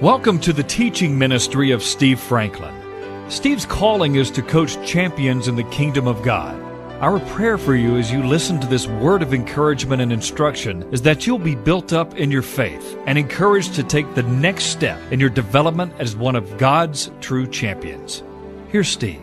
Welcome to the teaching ministry of Steve Franklin. Steve's calling is to coach champions in the kingdom of God. Our prayer for you as you listen to this word of encouragement and instruction is that you'll be built up in your faith and encouraged to take the next step in your development as one of God's true champions. Here's Steve.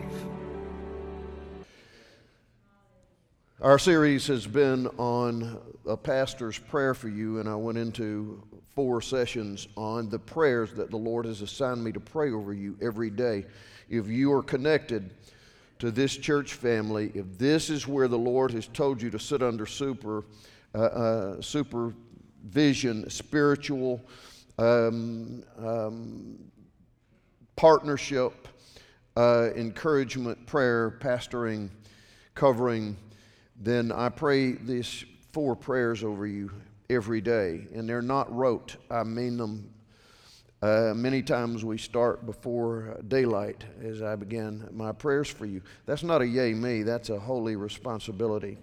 Our series has been on a pastor's prayer for you, and I went into four sessions on the prayers that the Lord has assigned me to pray over you every day. If you are connected to this church family, if this is where the Lord has told you to sit under super, uh, uh, supervision, spiritual um, um, partnership, uh, encouragement, prayer, pastoring, covering, then I pray these four prayers over you every day. And they're not rote, I mean them uh, many times we start before daylight as I begin my prayers for you. That's not a yay me, that's a holy responsibility.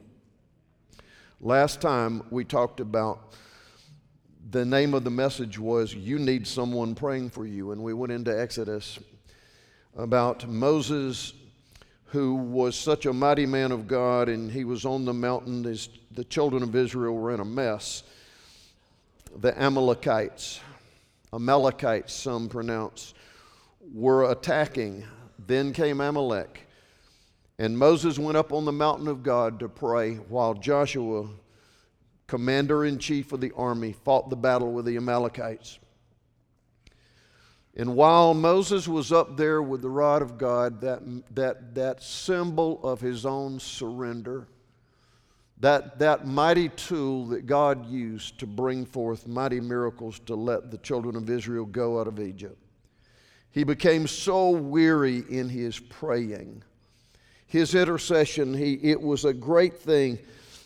Last time we talked about the name of the message was You Need Someone Praying for You. And we went into Exodus about Moses, who was such a mighty man of God, and he was on the mountain. As the children of Israel were in a mess. The Amalekites Amalekites, some pronounce, were attacking. Then came Amalek. And Moses went up on the mountain of God to pray while Joshua, commander in chief of the army, fought the battle with the Amalekites. And while Moses was up there with the rod of God, that, that, that symbol of his own surrender, that, that mighty tool that God used to bring forth mighty miracles to let the children of Israel go out of Egypt. He became so weary in his praying. His intercession, he, it was a great thing,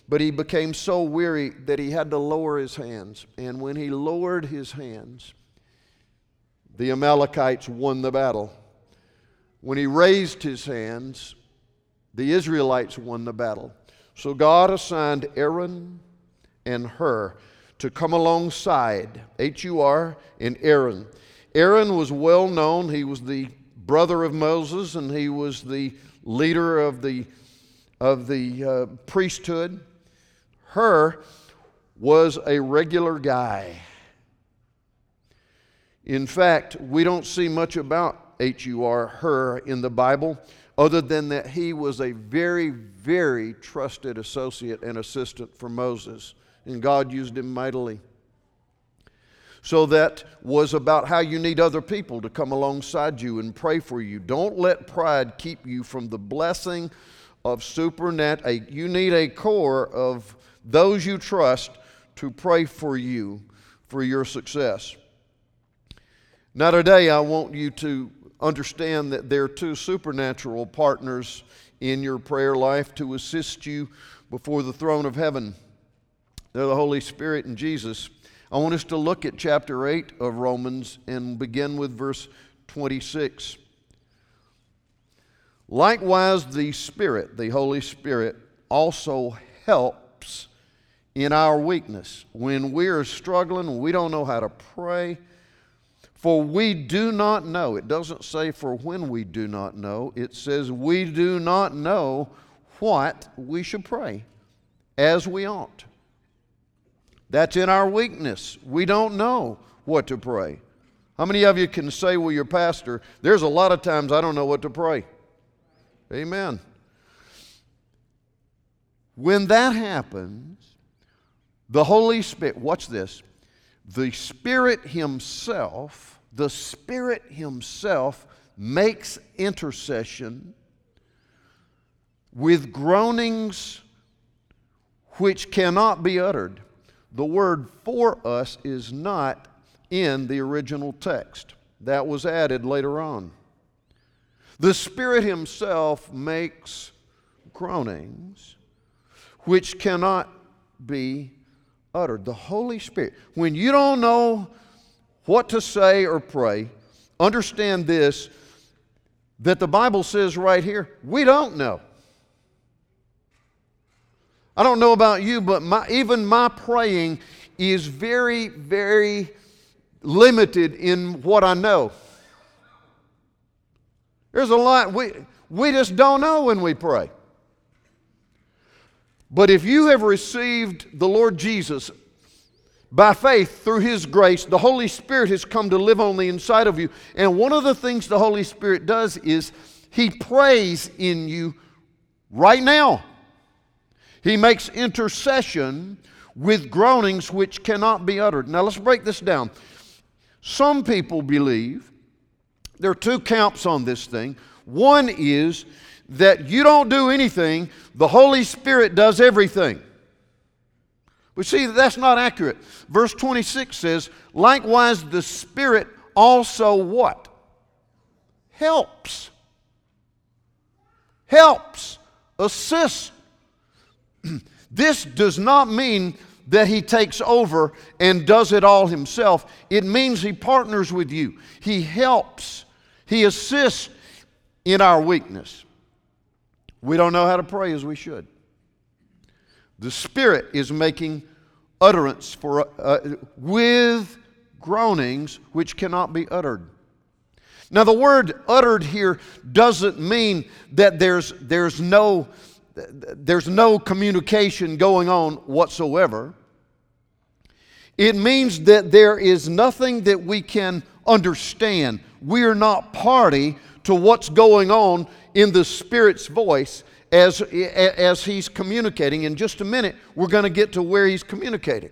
but he became so weary that he had to lower his hands. And when he lowered his hands, the Amalekites won the battle. When he raised his hands, the Israelites won the battle. So God assigned Aaron and Hur to come alongside, H U R, and Aaron. Aaron was well known. He was the brother of Moses and he was the leader of the, of the uh, priesthood. Hur was a regular guy. In fact, we don't see much about Hur, in the Bible other than that he was a very, very trusted associate and assistant for Moses, and God used him mightily. So that was about how you need other people to come alongside you and pray for you. Don't let pride keep you from the blessing of supernat. You need a core of those you trust to pray for you for your success. Now, today, I want you to understand that there are two supernatural partners in your prayer life to assist you before the throne of heaven. They're the Holy Spirit and Jesus. I want us to look at chapter 8 of Romans and begin with verse 26. Likewise, the Spirit, the Holy Spirit, also helps in our weakness. When we are struggling, we don't know how to pray for we do not know. It doesn't say for when we do not know, it says we do not know what we should pray as we ought. That's in our weakness. We don't know what to pray. How many of you can say, well, your pastor, there's a lot of times I don't know what to pray? Amen. When that happens, the Holy Spirit, watch this, the Spirit Himself the Spirit Himself makes intercession with groanings which cannot be uttered. The word for us is not in the original text, that was added later on. The Spirit Himself makes groanings which cannot be uttered. The Holy Spirit. When you don't know what to say or pray, understand this that the Bible says right here, we don't know. I don't know about you, but my, even my praying is very, very limited in what I know. There's a lot we, we just don't know when we pray. But if you have received the Lord Jesus by faith through His grace, the Holy Spirit has come to live on the inside of you. And one of the things the Holy Spirit does is He prays in you right now. He makes intercession with groanings which cannot be uttered. Now let's break this down. Some people believe there are two camps on this thing. One is that you don't do anything, the Holy Spirit does everything. We see that that's not accurate. Verse 26 says, likewise the Spirit also what? Helps. Helps. Assists. this does not mean that he takes over and does it all himself. It means he partners with you. He helps. He assists in our weakness. We don't know how to pray as we should. The Spirit is making utterance for, uh, with groanings which cannot be uttered. Now, the word uttered here doesn't mean that there's, there's, no, there's no communication going on whatsoever. It means that there is nothing that we can understand. We are not party to what's going on in the Spirit's voice as, as He's communicating. In just a minute, we're going to get to where He's communicating.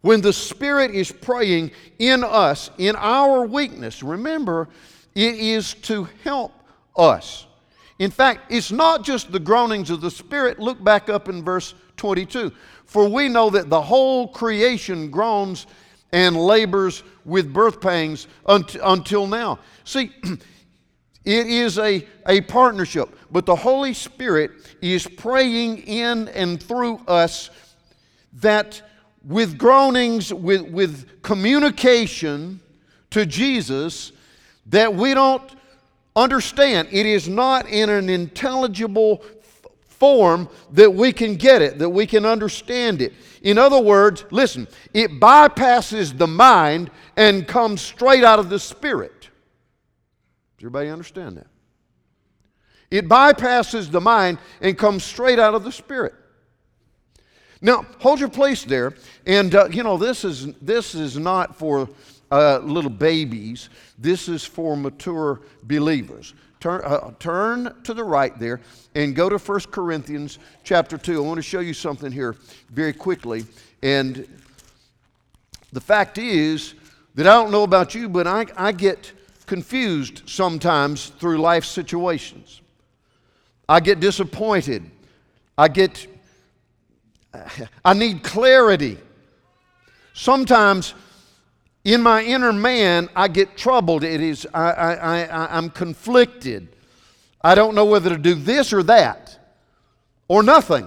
When the Spirit is praying in us, in our weakness, remember, it is to help us. In fact, it's not just the groanings of the Spirit. Look back up in verse 22. For we know that the whole creation groans and labors with birth pangs until now. See, it is a, a partnership, but the Holy Spirit is praying in and through us that with groanings, with, with communication to Jesus, that we don't understand. It is not in an intelligible form that we can get it, that we can understand it. In other words, listen, it bypasses the mind and comes straight out of the spirit. Does everybody understand that? It bypasses the mind and comes straight out of the spirit. Now, hold your place there. And, uh, you know, this is, this is not for uh, little babies, this is for mature believers. Turn, uh, turn to the right there and go to 1 Corinthians chapter 2. I want to show you something here very quickly. And the fact is that I don't know about you, but I, I get confused sometimes through life situations. I get disappointed. I get, I need clarity. Sometimes in my inner man, I get troubled. It is, I, I, I, I'm conflicted. I don't know whether to do this or that or nothing.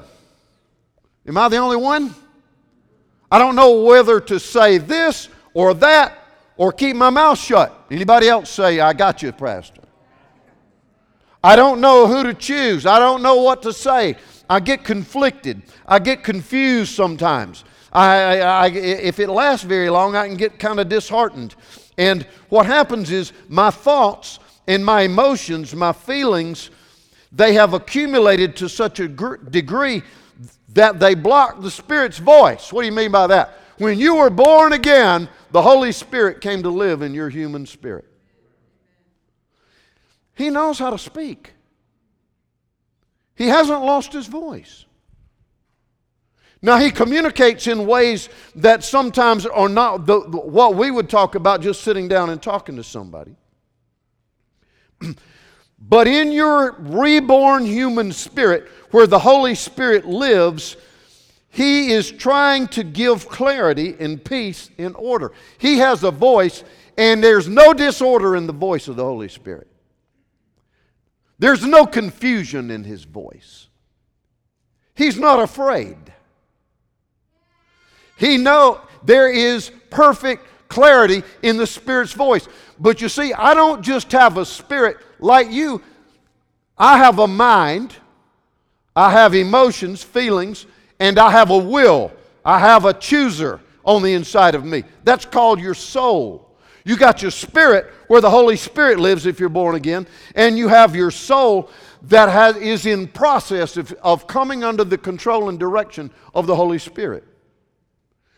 Am I the only one? I don't know whether to say this or that or keep my mouth shut. Anybody else say, I got you, Pastor? I don't know who to choose. I don't know what to say. I get conflicted. I get confused sometimes. I, I, if it lasts very long, I can get kind of disheartened. And what happens is my thoughts and my emotions, my feelings, they have accumulated to such a degree that they block the Spirit's voice. What do you mean by that? When you were born again, the Holy Spirit came to live in your human spirit. He knows how to speak. He hasn't lost his voice. Now, he communicates in ways that sometimes are not the, the, what we would talk about just sitting down and talking to somebody. but in your reborn human spirit, where the Holy Spirit lives, he is trying to give clarity and peace in order. He has a voice, and there's no disorder in the voice of the Holy Spirit. There's no confusion in his voice. He's not afraid. He know there is perfect clarity in the Spirit's voice. But you see, I don't just have a spirit like you. I have a mind, I have emotions, feelings, and I have a will. I have a chooser. on the inside of me. That's called your soul. You got your spirit where the Holy Spirit lives if you're born again, and you have your soul that has, is in process of, of coming under the control and direction of the Holy Spirit.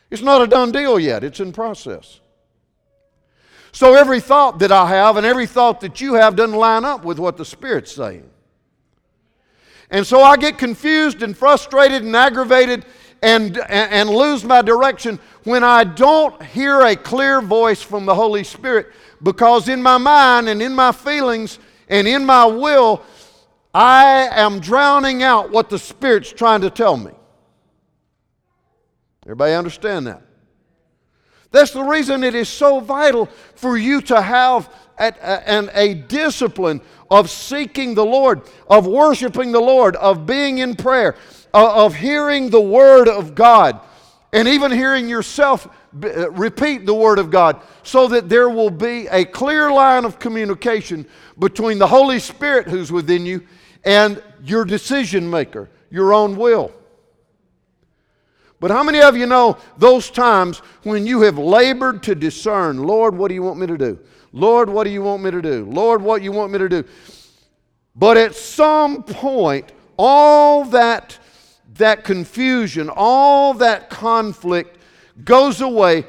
It's not a done deal yet, it's in process. So every thought that I have and every thought that you have doesn't line up with what the Spirit's saying. And so I get confused and frustrated and aggravated and, and, lose my direction when I don't hear a clear voice from the Holy Spirit because in my mind and in my feelings and in my will, I am drowning out what the Spirit's trying to tell me. Everybody understand that? That's the reason it is so vital for you to have a, a discipline of seeking the Lord, of worshiping the Lord, of being in prayer, of hearing the Word of God, and even hearing yourself uh, repeat the Word of God, so that there will be a clear line of communication between the Holy Spirit who's within you and your decision maker, your own will. But how many of you know those times when you have labored to discern, Lord, what do you want me to do? Lord, what do you want me to do? Lord, what you want me to do? But at some point, all that, that confusion, all that conflict goes away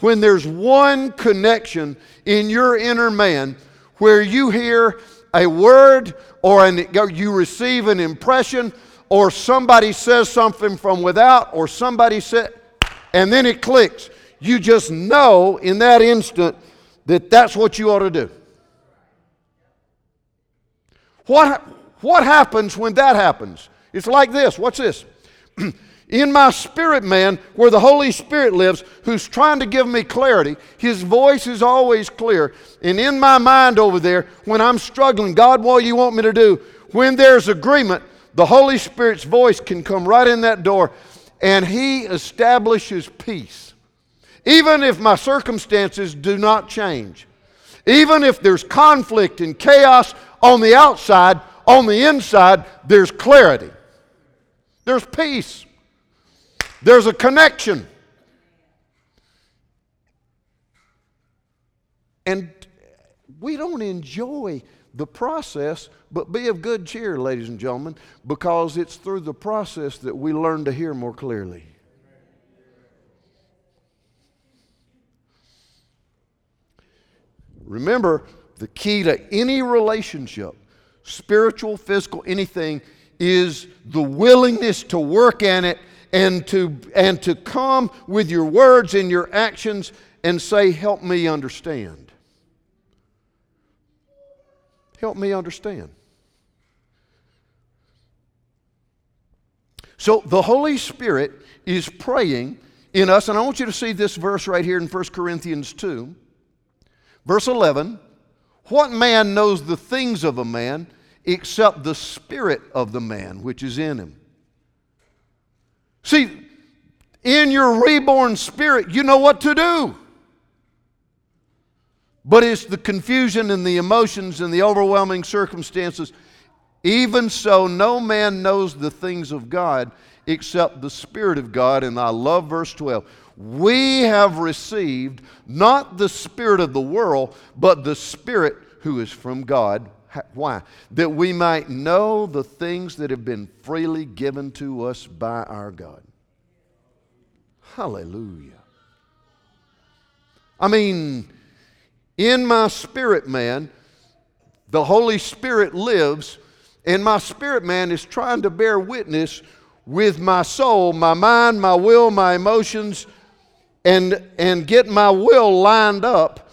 when there's one connection in your inner man where you hear a word or an, you receive an impression or somebody says something from without or somebody said, and then it clicks. You just know in that instant that that's what you ought to do. What, what happens when that happens? It's like this. What's this? in my spirit man, where the Holy Spirit lives, who's trying to give me clarity, his voice is always clear. And in my mind over there, when I'm struggling, God, what do you want me to do? When there's agreement, the Holy Spirit's voice can come right in that door and he establishes peace. Even if my circumstances do not change, even if there's conflict and chaos on the outside, on the inside, there's clarity. There's peace. There's a connection. And we don't enjoy the process, but be of good cheer, ladies and gentlemen, because it's through the process that we learn to hear more clearly. Remember, the key to any relationship, spiritual, physical, anything, is the willingness to work in it and to, and to come with your words and your actions and say, Help me understand. Help me understand. So the Holy Spirit is praying in us, and I want you to see this verse right here in 1 Corinthians 2, verse 11. What man knows the things of a man except the spirit of the man which is in him? See, in your reborn spirit, you know what to do. But it's the confusion and the emotions and the overwhelming circumstances. Even so, no man knows the things of God except the Spirit of God. And I love verse 12. We have received not the Spirit of the world, but the Spirit who is from God. Why? That we might know the things that have been freely given to us by our God. Hallelujah. I mean, in my spirit man, the Holy Spirit lives, and my spirit man is trying to bear witness with my soul, my mind, my will, my emotions, and, and get my will lined up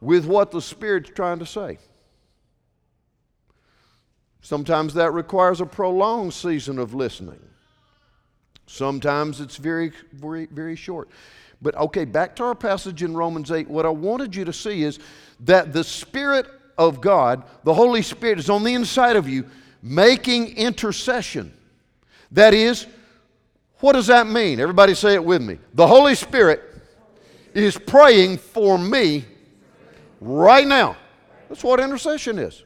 with what the Spirit's trying to say. Sometimes that requires a prolonged season of listening. Sometimes it's very, very, very short. But okay, back to our passage in Romans 8. What I wanted you to see is that the Spirit of God, the Holy Spirit, is on the inside of you making intercession. That is, what does that mean? Everybody say it with me. The Holy Spirit is praying for me right now. That's what intercession is.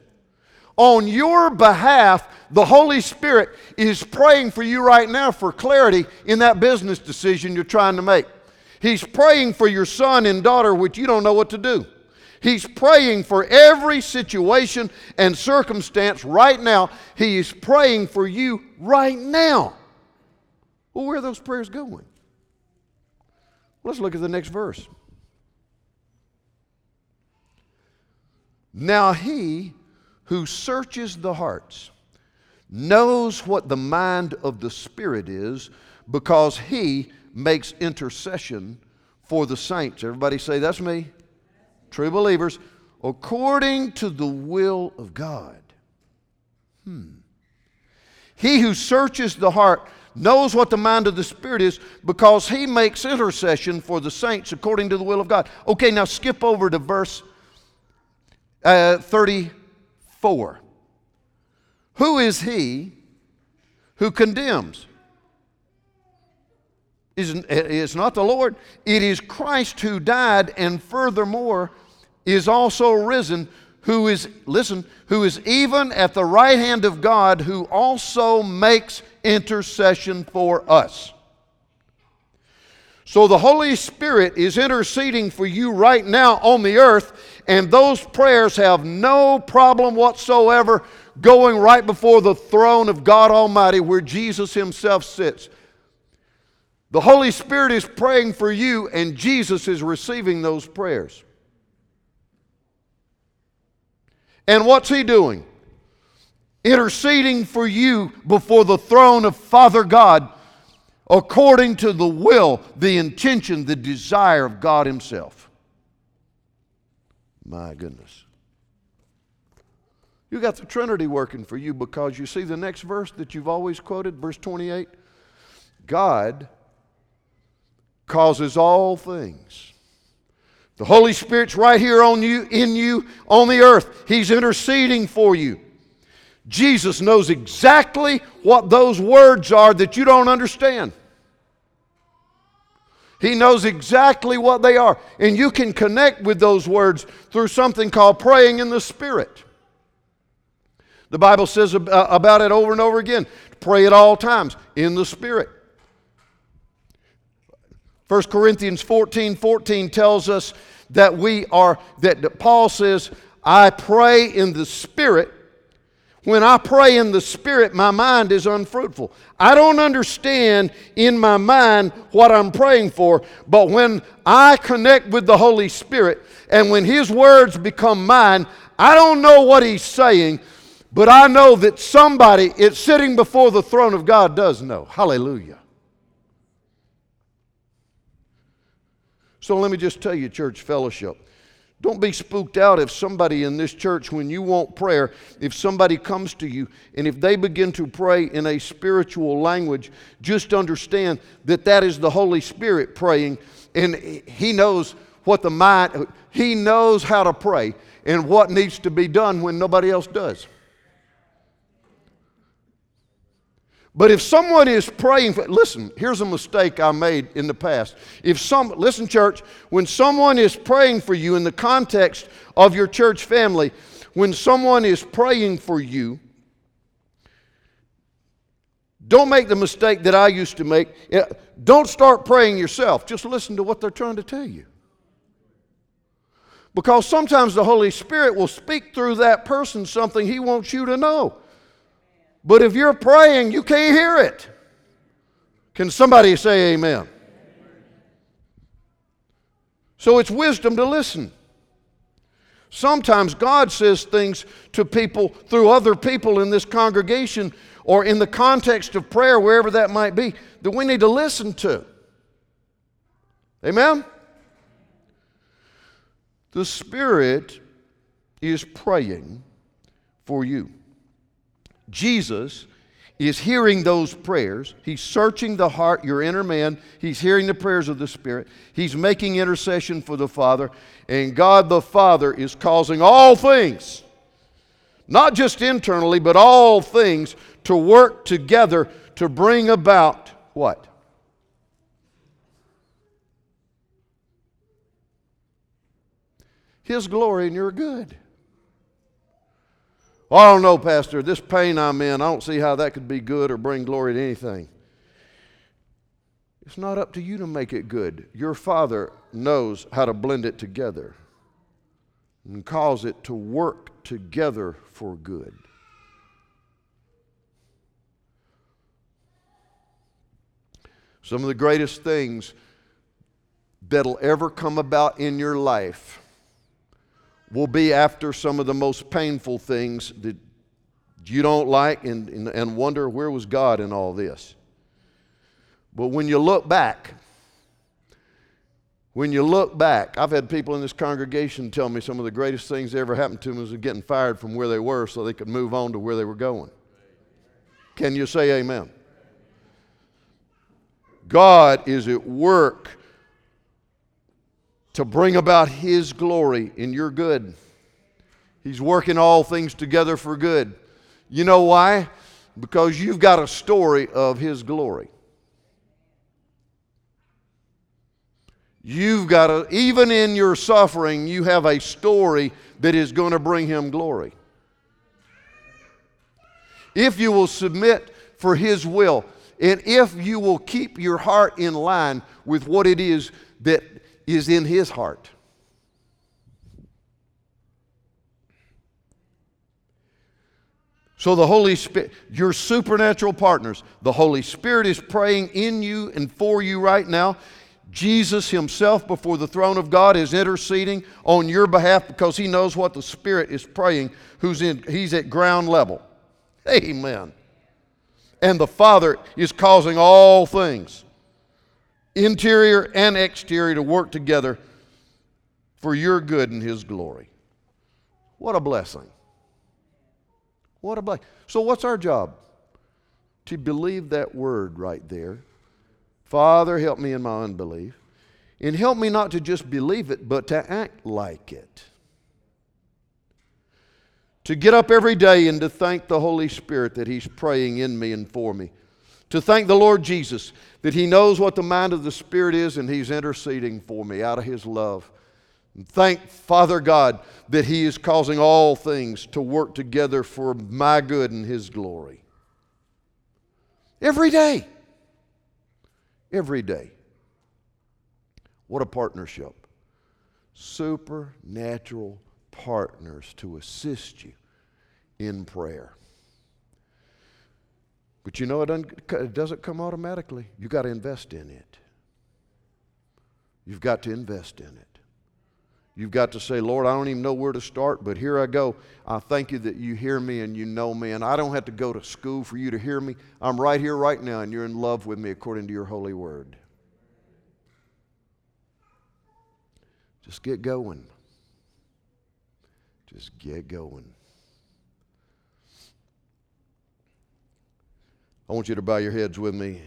On your behalf, the Holy Spirit is praying for you right now for clarity in that business decision you're trying to make. He's praying for your son and daughter, which you don't know what to do. He's praying for every situation and circumstance right now. He is praying for you right now. Well, where are those prayers going? Let's look at the next verse. Now he who searches the hearts knows what the mind of the Spirit is because he makes intercession for the saints. Everybody say, That's me. True believers, according to the will of God. Hmm. He who searches the heart knows what the mind of the Spirit is because he makes intercession for the saints according to the will of God. Okay, now skip over to verse uh, 34. Who is he who condemns? It's not the Lord. It is Christ who died and furthermore is also risen, who is, listen, who is even at the right hand of God, who also makes intercession for us. So the Holy Spirit is interceding for you right now on the earth, and those prayers have no problem whatsoever going right before the throne of God Almighty where Jesus Himself sits. The Holy Spirit is praying for you, and Jesus is receiving those prayers. And what's He doing? Interceding for you before the throne of Father God according to the will, the intention, the desire of God Himself. My goodness. You got the Trinity working for you because you see the next verse that you've always quoted, verse 28. God causes all things. The Holy Spirit's right here on you, in you, on the earth. He's interceding for you. Jesus knows exactly what those words are that you don't understand. He knows exactly what they are. And you can connect with those words through something called praying in the Spirit. The Bible says uh, about it over and over again pray at all times in the Spirit. 1 Corinthians 14 14 tells us that we are, that Paul says, I pray in the Spirit when I pray in the Spirit, my mind is unfruitful. I don't understand in my mind what I'm praying for, but when I connect with the Holy Spirit and when His words become mine, I don't know what He's saying, but I know that somebody it's sitting before the throne of God does know. Hallelujah. So let me just tell you, church fellowship. Don't be spooked out if somebody in this church, when you want prayer, if somebody comes to you and if they begin to pray in a spiritual language, just understand that that is the Holy Spirit praying, and He knows what the mind, He knows how to pray and what needs to be done when nobody else does. But if someone is praying for, listen, here's a mistake I made in the past. If some, listen, church, when someone is praying for you in the context of your church family, when someone is praying for you, don't make the mistake that I used to make. Eh, don't start praying yourself. Just listen to what they're trying to tell you. Because sometimes the Holy Spirit will speak through that person something He wants you to know. But if you're praying, you can't hear it. Can somebody say amen? So it's wisdom to listen. Sometimes God says things to people through other people in this congregation or in the context of prayer, wherever that might be, that we need to listen to. Amen? The Spirit is praying for you. Jesus is hearing those prayers. He's searching the heart, your inner man. He's hearing the prayers of the Spirit. He's making intercession for the Father. And God the Father is causing all things, not just internally, but all things, to work together to bring about what? His glory and your good. Well, I don't know, Pastor. This pain I'm in, I don't see how that could be good or bring glory to anything. It's not up to you to make it good. Your Father knows how to blend it together and cause it to work together for good. Some of the greatest things that'll ever come about in your life will be after some of the most painful things that you don't like and, and, and wonder where was God in all this. But when you look back, when you look back, I've had people in this congregation tell me some of the greatest things that ever happened to them was getting fired from where they were so they could move on to where they were going. Can you say amen? God is at work to bring about His glory in your good. He's working all things together for good. You know why? Because you've got a story of His glory. You've got a, even in your suffering, you have a story that is going to bring Him glory. If you will submit for His will, and if you will keep your heart in line with what it is that is in His heart. So the Holy Spirit, your supernatural partners, the Holy Spirit is praying in you and for you right now. Jesus Himself before the throne of God is interceding on your behalf because He knows what the Spirit is praying, who's in, He's at ground level. Amen. And the Father is causing all things, interior and exterior, to work together for your good and His glory. What a blessing. What a blessing. So, what's our job? To believe that word right there Father, help me in my unbelief. And help me not to just believe it, but to act like it. To get up every day and to thank the Holy Spirit that He's praying in me and for me. To thank the Lord Jesus that He knows what the mind of the Spirit is and He's interceding for me out of His love. And thank Father God that He is causing all things to work together for my good and His glory. Every day every day. What a partnership. Supernatural partners to assist you in prayer. But you know, it, un- it doesn't come automatically. You've got to invest in it. You've got to invest in it. You've got to say, Lord, I don't even know where to start, but here I go. I thank you that you hear me and you know me, and I don't have to go to school for you to hear me. I'm right here, right now, and you're in love with me according to your holy word. Just get going. Just get going. I want you to bow your heads with me.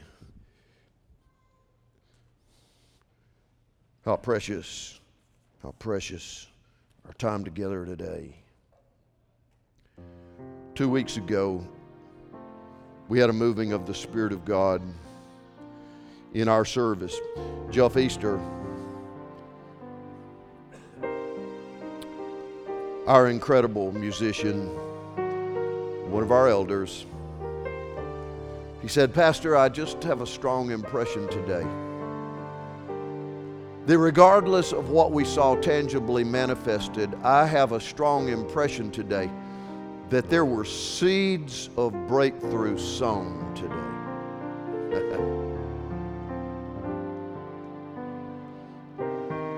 How precious how precious our time together today. Two weeks ago, we had a moving of the Spirit of God in our service. Jeff Easter, our incredible musician, one of our elders, he said, Pastor, I just have a strong impression today that regardless of what we saw tangibly manifested, I have a strong impression today that there were seeds of breakthrough sown today.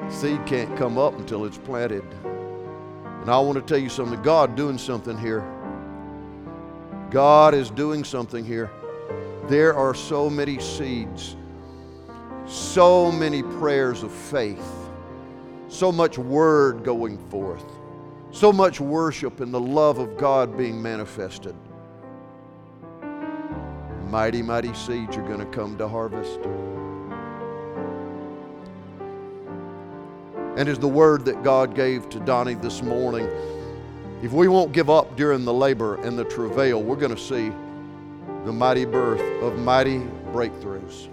Seed can't come up until it's planted. And I want to tell you something God doing something here. God is doing something here. There are so many seeds so many prayers of faith, so much word going forth, so much worship and the love of God being manifested. Mighty, mighty seeds are going to come to harvest. And as the word that God gave to Donnie this morning, if we won't give up during the labor and the travail, we're going to see the mighty birth of mighty breakthroughs.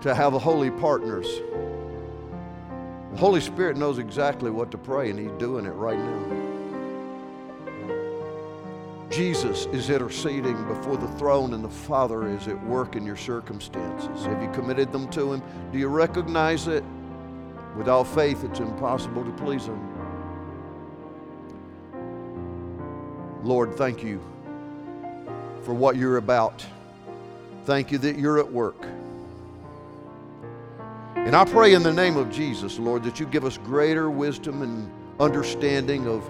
to have holy partners. The Holy Spirit knows exactly what to pray, and He's doing it right now. Jesus is interceding before the throne and the Father is at work in your circumstances. Have you committed them to Him? Do you recognize it? Without faith, it's impossible to please Him. Lord, thank you for what you're about. Thank you that you're at work. And I pray in the name of Jesus, Lord, that you give us greater wisdom and understanding of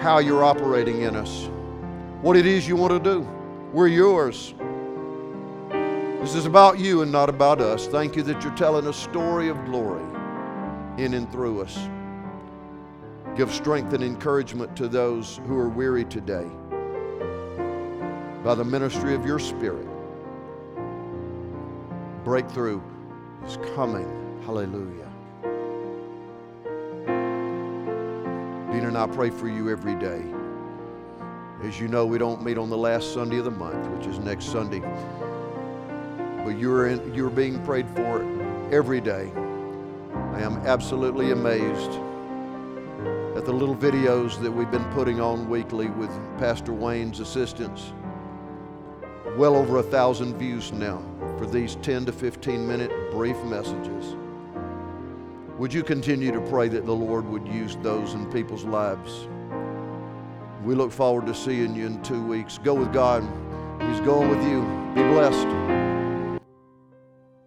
how you're operating in us what it is you want to do. We're yours. This is about you and not about us. Thank you that you're telling a story of glory in and through us. Give strength and encouragement to those who are weary today by the ministry of your Spirit. Breakthrough is coming. Hallelujah. Dean and I pray for you every day. As you know, we don't meet on the last Sunday of the month, which is next Sunday. But you're, in, you're being prayed for every day. I am absolutely amazed at the little videos that we've been putting on weekly with Pastor Wayne's assistance. Well over a thousand views now for these 10 to 15 minute brief messages. Would you continue to pray that the Lord would use those in people's lives? We look forward to seeing you in two weeks. Go with God. He's going with you. Be blessed.